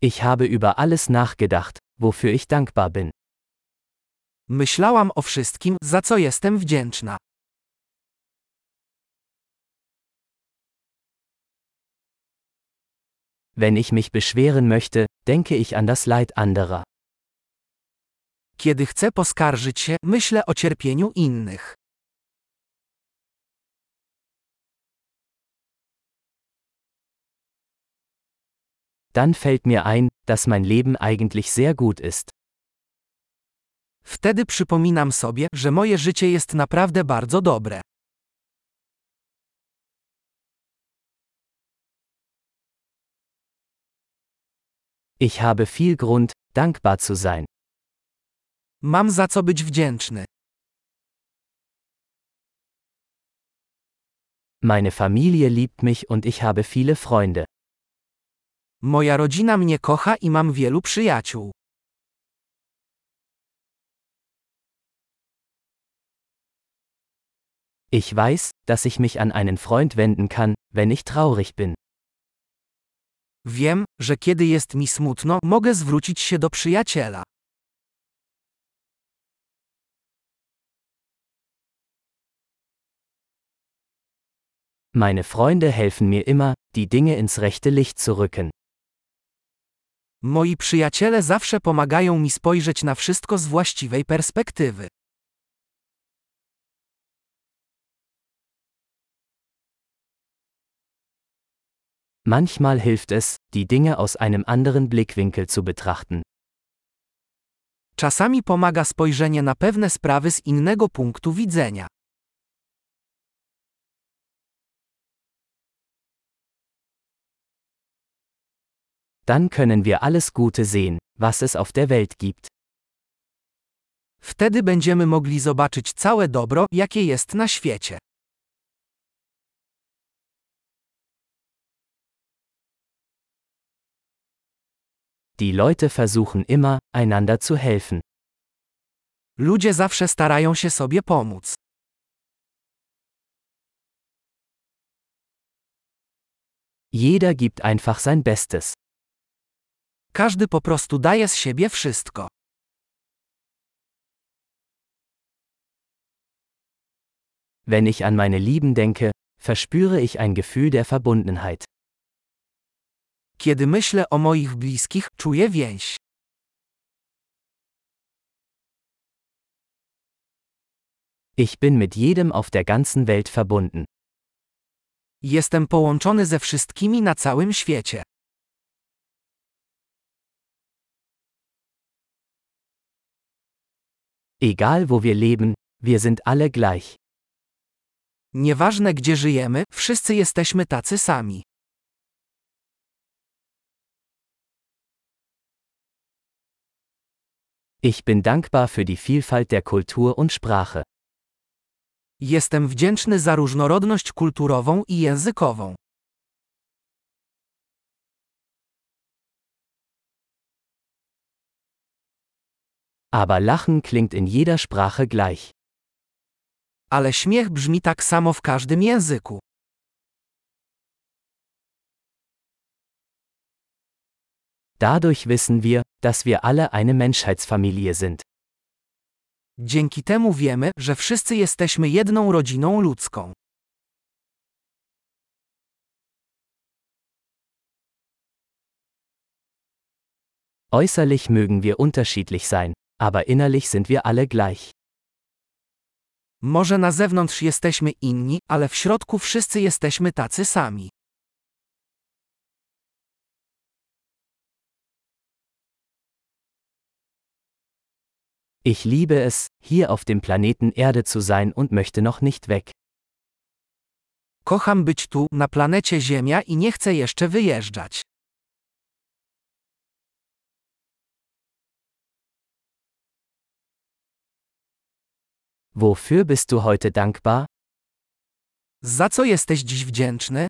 Ich habe über alles nachgedacht, wofür ich dankbar bin. Myślałam o wszystkim, za co jestem wdzięczna. Wenn ich mich beschweren möchte, denke ich an das Leid anderer. Kiedy chcę poskarżyć się, myślę o cierpieniu innych. Dann fällt mir ein, dass mein Leben eigentlich sehr gut ist. Wtedy przypominam sobie, że moje życie jest naprawdę bardzo dobre. Ich habe viel Grund, dankbar zu sein. Mam za co być wdzięczny. Meine Familie liebt mich und ich habe viele Freunde. Moja rodzina mnie kocha i mam wielu przyjaciół. Ich weiß, dass ich mich an einen Freund wenden kann, wenn ich traurig bin. Wiem, że kiedy jest mi smutno, mogę zwrócić się do przyjaciela. Meine Freunde helfen mir immer, die Dinge ins rechte Licht zu rücken. Moi przyjaciele zawsze pomagają mi spojrzeć na wszystko z właściwej perspektywy. Manchmal hilft es, die Dinge aus einem anderen Blickwinkel zu betrachten. Czasami pomaga spojrzenie na pewne sprawy z innego punktu widzenia. Dann können wir alles Gute sehen, was es auf der Welt gibt. Wtedy będziemy mogli zobaczyć całe dobro, jakie jest na świecie. Die Leute versuchen immer, einander zu helfen. Ludzie zawsze starają się sobie pomóc. Jeder gibt einfach sein Bestes. Każdy po prostu daje z siebie wszystko. Wenn ich an meine Lieben denke, verspüre ich ein Gefühl der Verbundenheit. Kiedy myślę o moich bliskich, czuję więź. Ich bin mit jedem auf der ganzen Welt verbunden. Jestem połączony ze wszystkimi na całym świecie. Egal wo wir leben, wir sind alle gleich. Nieważne gdzie żyjemy, wszyscy jesteśmy tacy sami. Ich bin dankbar für die Vielfalt der Kultur und Sprache. Jestem wdzięczny za różnorodność kulturową i językową. Aber Lachen klingt in jeder Sprache gleich. Ale śmiech brzmi tak samo w każdym języku. Dadurch wissen wir, dass wir alle eine Menschheitsfamilie sind. Dzięki temu wiemy, że wszyscy jesteśmy jedną rodziną ludzką. Äußerlich mögen wir unterschiedlich sein, aber innerlich sind wir alle gleich. Może na zewnątrz jesteśmy inni, ale w środku wszyscy jesteśmy tacy sami. Ich liebe es, hier auf dem Planeten Erde zu sein und möchte noch nicht weg. Kocham być tu, na planecie Ziemia i nie chcę jeszcze wyjeżdżać. Wofür bist du heute dankbar? Za co jesteś dziś wdzięczny?